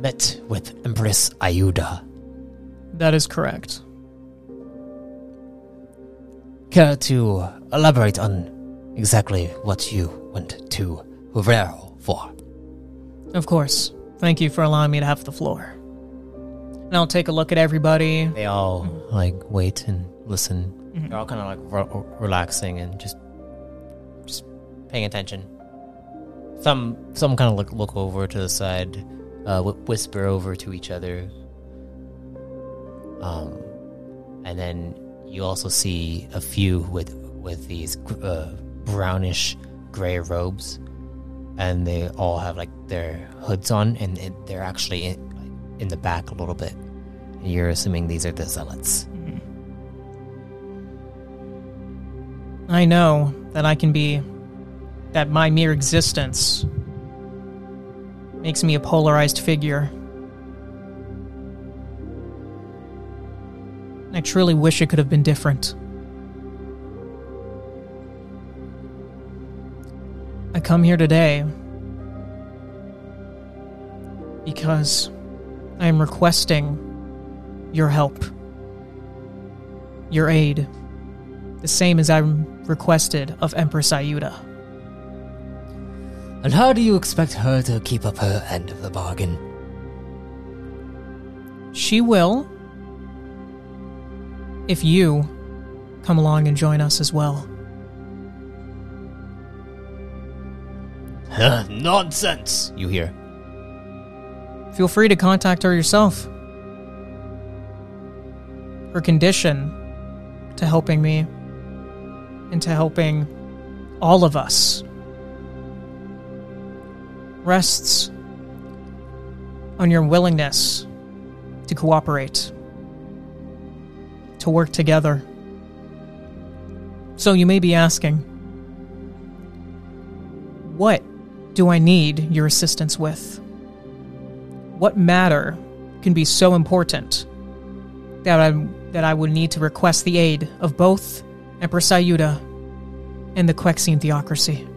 met with Empress Ayuda. That is correct. Care to elaborate on exactly what you went to Hurero for? Of course. Thank you for allowing me to have the floor. And I'll take a look at everybody. They all like wait and listen. Mhm. They're all kind of like re- relaxing and just just paying attention. Some some kind of look look over to the side, uh, wh- whisper over to each other. Um, and then you also see a few with with these uh, brownish gray robes, and they all have like their hoods on, and it, they're actually in, like, in the back a little bit. And you're assuming these are the zealots. Mm-hmm. I know that I can be. that my mere existence makes me a polarized figure. I truly wish it could have been different. I come here today because I am requesting your help, your aid, the same as I'm requested of Empress Ayuda. And how do you expect her to keep up her end of the bargain? She will, if you come along and join us as well. (laughs) Nonsense! You hear. Feel free to contact her yourself. Her condition to helping me and to helping all of us rests on your willingness to cooperate, to work together. So you may be asking, what do I need your assistance with? What matter can be so important that I that I would need to request the aid of both Empress Ayuda and the Quexian theocracy?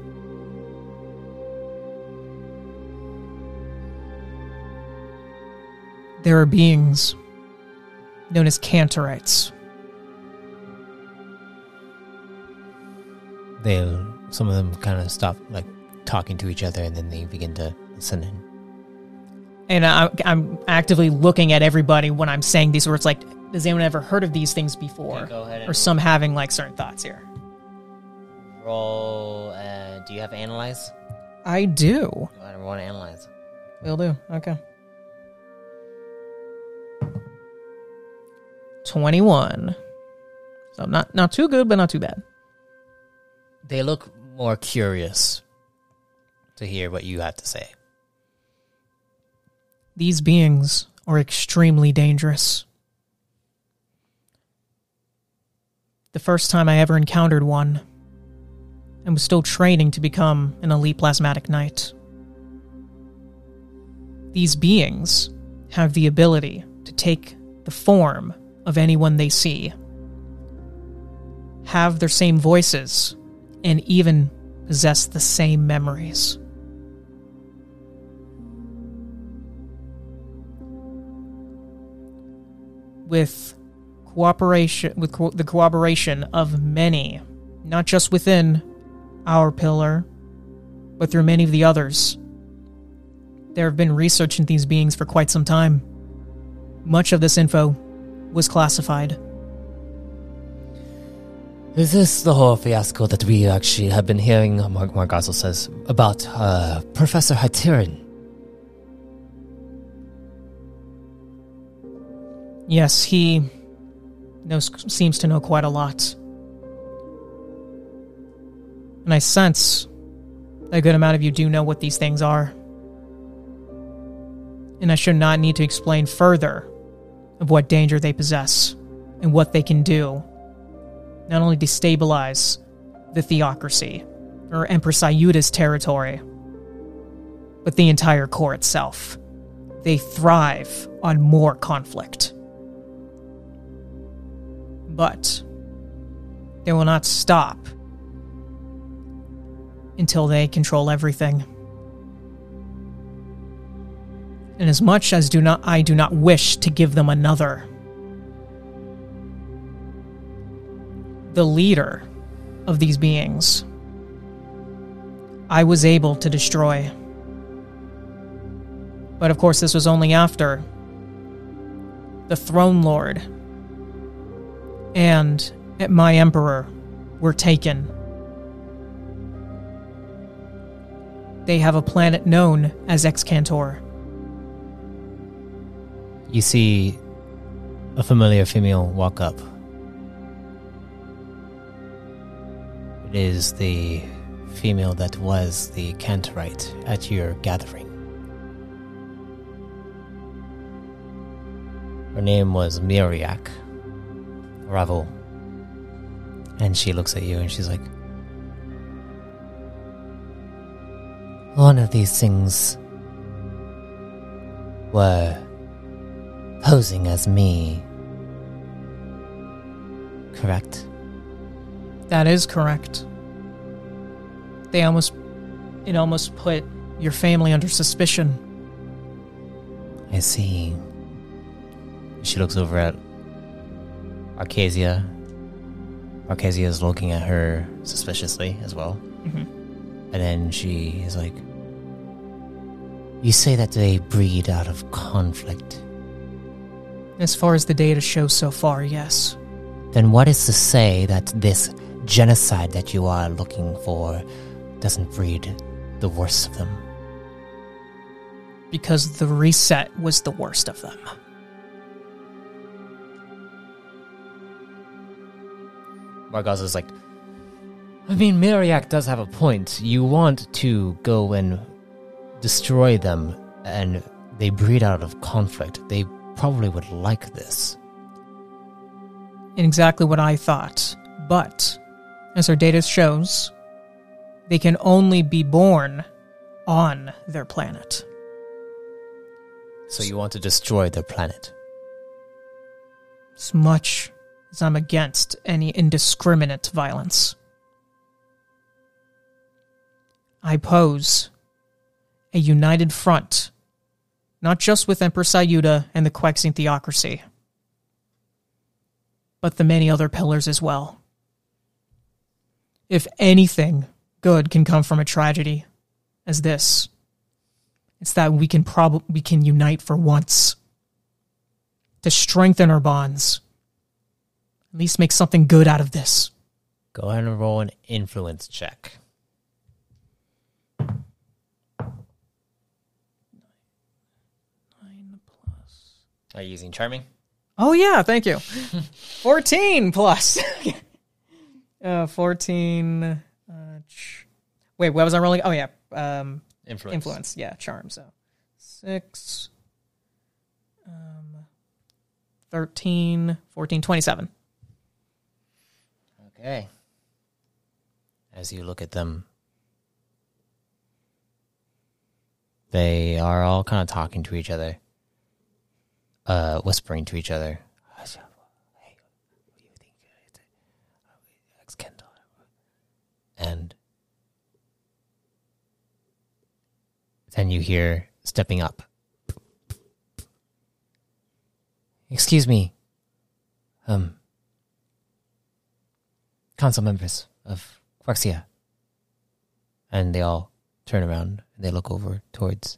There are beings known as Cantorites. They'll. Some of them kind of stop, like, talking to each other, and then they begin to listen in. and I, I'm actively looking at everybody when I'm saying these words. Like, has anyone ever heard of these things before? Yeah, go ahead Or some having like certain thoughts here. Roll. Uh, do you have analyze? I do. I want to analyze. Will do. Okay. Twenty-one. So not not too good, but not too bad. They look more curious to hear what you have to say. These beings are extremely dangerous. The first time I ever encountered one, I was still training to become an elite plasmatic knight. These beings have the ability to take the form of anyone they see, have their same voices, and even possess the same memories. With cooperation with co- the cooperation of many, not just within our pillar, but through many of the others. There have been research into these beings for quite some time. Much of this info was classified. Is this the whole fiasco that we actually have been hearing, Mar- Margazel says, about uh, Professor Hyterion? Yes, he knows seems to know quite a lot. And I sense a good amount of you do know what these things are. And I should not need to explain further of what danger they possess and what they can do. Not only destabilize the theocracy or Empress Ayuda's territory, but the entire core itself. They thrive on more conflict. But they will not stop until they control everything. And as much as do not I do not wish to give them another, the leader of these beings, I was able to destroy. But of course, this was only after the Throne Lord and at my Emperor were taken. They have a planet known as Excantor. You see a familiar female walk up. It is the female that was the Cantorite at your gathering. Her name was Miriak Ravel. And she looks at you and she's like, One of these things were posing as me. Correct? That is correct. They almost it almost put your family under suspicion. I see. She looks over at Arcasia. Arcasia is looking at her suspiciously as well. Mm-hmm. And then she is like, You say that they breed out of conflict. As far as the data shows so far, yes. Then what is to say that this genocide that you are looking for doesn't breed the worst of them? Because the reset was the worst of them. Margaz is like, I mean, Miriak does have a point. You want to go and destroy them, and they breed out of conflict. They probably would like this. In exactly what I thought. But, as our data shows, they can only be born on their planet. So you want to destroy their planet. As much as I'm against any indiscriminate violence, I pose a united front, not just with Emperor Sayuda and the Quexing theocracy, but the many other pillars as well. If anything good can come from a tragedy as this, it's that we can prob- we can unite for once to strengthen our bonds. At least make something good out of this. Go ahead and roll an influence check. Nine plus. Are you using charming? Oh yeah, thank you. (laughs) Fourteen plus. (laughs) uh, Fourteen. Uh, ch- wait, what was I rolling? Oh yeah, um, Influence. influence. Yeah, charm. So six, um, 13, 14, 27. Okay. As you look at them, they are all kind of talking to each other, uh, whispering to each other. Hey, what do you think? Ex-Kendall. And then you hear stepping up. Excuse me. Um, council members of Quaxia. And they all turn around and they look over towards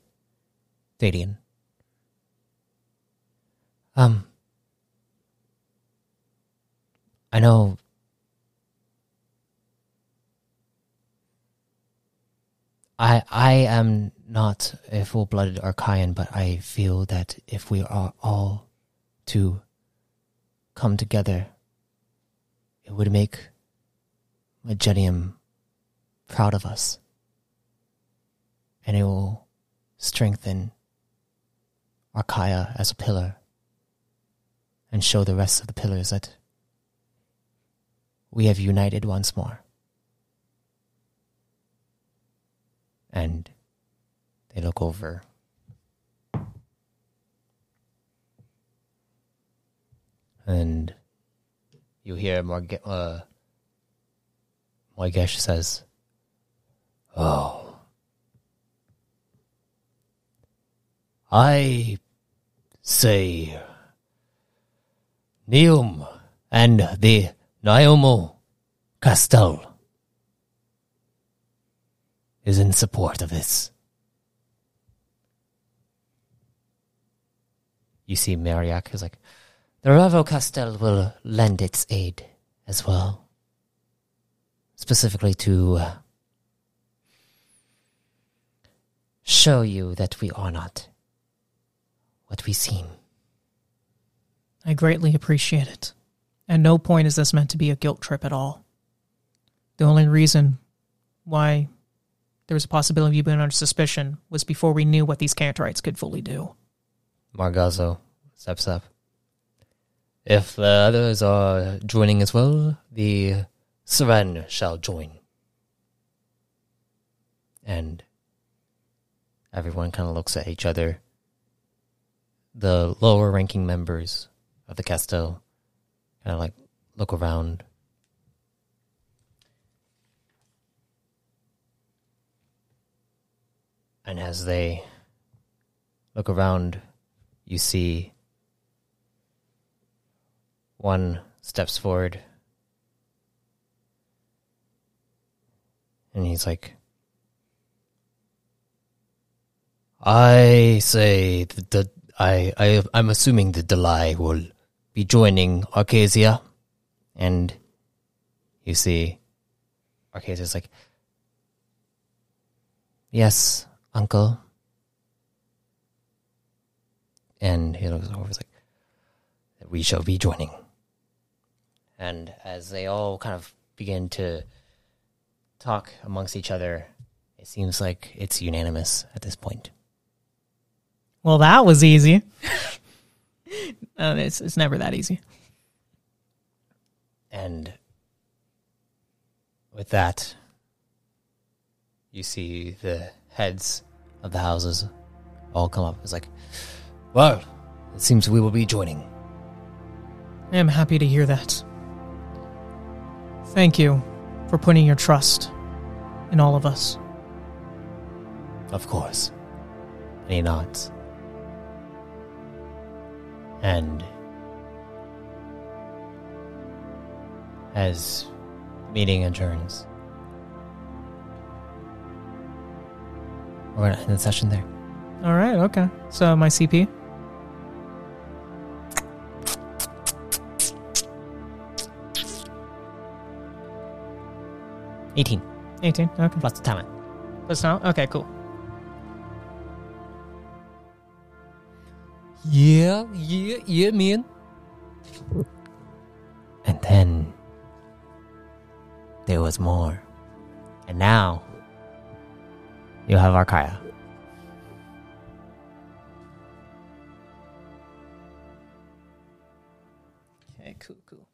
Thadian. Um, I know. I I am not a full-blooded Archaean, but I feel that if we are all to come together, it would make Magenium proud of us. And it will strengthen Archaea as a pillar and show the rest of the pillars that we have united once more. And they look over. And you hear Morg- uh, Moigesh says, Oh. I say Neum and the Naomo Castel is in support of this. You see Mariak is like, the Ravo Castel will lend its aid as well. Specifically to uh, show you that we are not what we seem. I greatly appreciate it. At no point is this meant to be a guilt trip at all. The only reason why there was a possibility of you being under suspicion was before we knew what these Cantorites could fully do. Margazzo steps up. If the others are joining as well, the Seren shall join. And everyone kind of looks at each other. The lower ranking members of the Castel kind of like look around. And as they look around, you see one steps forward and he's like, I say that I, I I'm assuming the Delay will be joining Arcasia, and you see, Arcasia's like, yes, Uncle, and he looks over, he's like, we shall be joining. And as they all kind of begin to talk amongst each other, it seems like it's unanimous at this point. Well, that was easy. (laughs) uh, it's it's never that easy. And with that, you see the heads of the houses all come up. It's like, well, it seems we will be joining. I am happy to hear that. Thank you for putting your trust in all of us. Of course. And he nods. And as the meeting adjourns, we're going to end the session there. All right, okay. So my CP. Eighteen 18. Okay. plus the talent. Plus now? Okay, cool. Yeah, yeah, yeah, man. And then there was more. And now you have Archaea. Okay, cool, cool.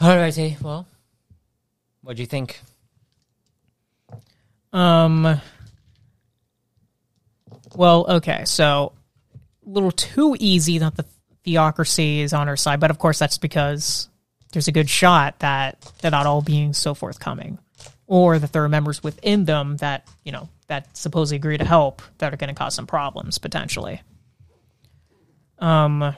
Alrighty, well, what do you think? Um. Well, okay, so a little too easy that the theocracy is on our side, but of course that's because there's a good shot that they're not all being so forthcoming, or that there are members within them that you know that supposedly agree to help that are going to cause some problems potentially. Um.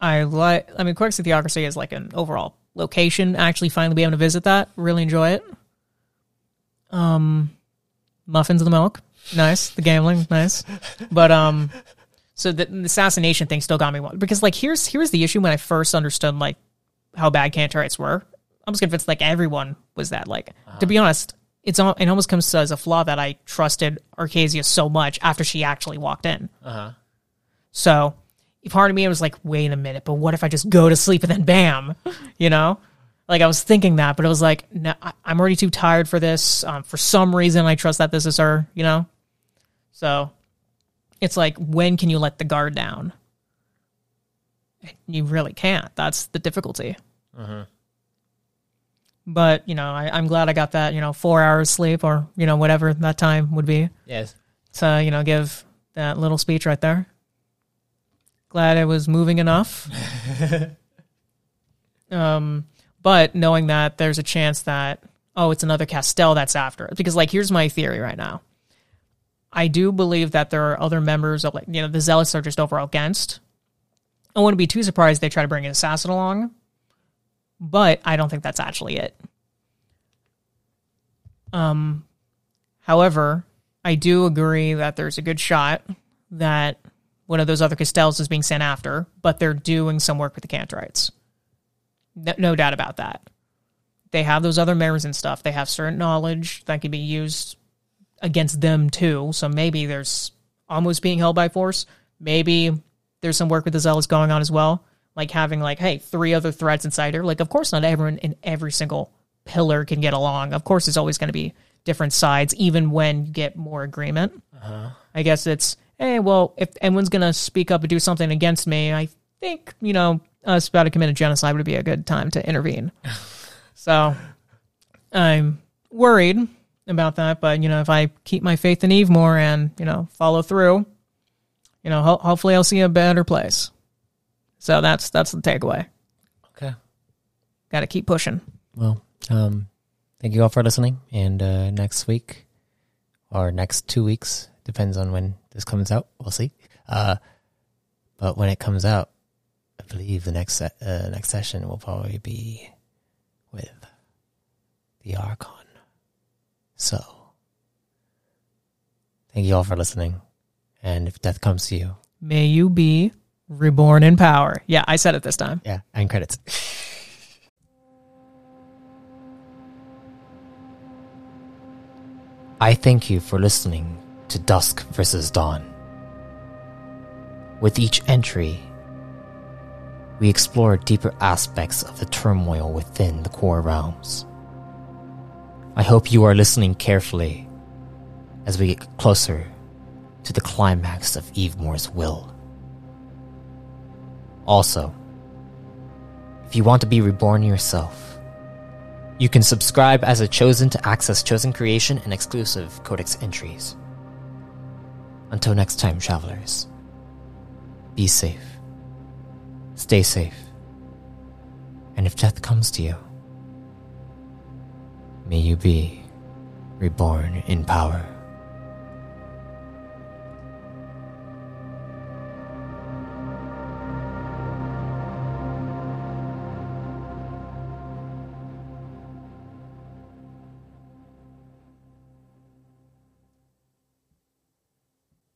I like. I mean, Quirks of Theocracy is like an overall location. Actually, finally be able to visit that. Really enjoy it. Um, muffins the milk, nice. The gambling, nice. But um, so the, the assassination thing still got me one because like here's here's the issue when I first understood like how bad Cantorites were. I was convinced like everyone was that. Like to be honest, it's al- it almost comes as a flaw that I trusted Arcasia so much after she actually walked in. Uh huh. So part of me was like, wait a minute, but what if I just go to sleep and then bam, (laughs) you know? Like I was thinking that, but it was like, no, I, I'm already too tired for this. Um, for some reason, I trust that this is her, you know? So it's like, when can you let the guard down? You really can't. That's the difficulty. But, you know, I, I'm glad I got that, you know, four hours sleep or, you know, whatever that time would be Yes. to you know give that little speech right there. Glad it was moving enough. (laughs) um, but knowing that there's a chance that oh, it's another Castell that's after it. Because like here's my theory right now. I do believe that there are other members of like you know the zealots are just overall against. I wouldn't be too surprised they try to bring an assassin along, but I don't think that's actually it. Um, however, I do agree that there's a good shot that one of those other Castells is being sent after, but they're doing some work with the Cantorites. No, no doubt about that. They have those other mirrors and stuff. They have certain knowledge that can be used against them too. So maybe there's almost being held by force. Maybe there's some work with the zealots going on as well. Like having like, hey, three other threads inside her. Like, of course, not everyone in every single pillar can get along. Of course, there's always going to be different sides, even when you get more agreement. Uh-huh. I guess it's, hey, well, if anyone's going to speak up and do something against me, I think, you know, us about to commit a genocide would be a good time to intervene. so I'm worried about that, but, you know, if I keep my faith in Evemore and, you know, follow through, you know, ho- hopefully I'll see a better place. So that's that's the takeaway. Okay. Got to keep pushing. Well, um, thank you all for listening. And uh, next week or next two weeks, depends on when this comes out. We'll see. Uh, but when it comes out, I believe the next se- uh, next session will probably be with the Archon. So, thank you all for listening. And if death comes to you, May you be reborn in power. Yeah, I said it this time. yeah, and credits. (laughs) I thank you for listening to Dusk versus Dawn. With each entry, we explore deeper aspects of the turmoil within the core realms. I hope you are listening carefully as we get closer to the climax of Evemore's will. Also, if you want to be reborn yourself, you can subscribe as a chosen to access chosen creation and exclusive codex entries. Until next time, travelers, be safe, stay safe, and if death comes to you, may you be reborn in power.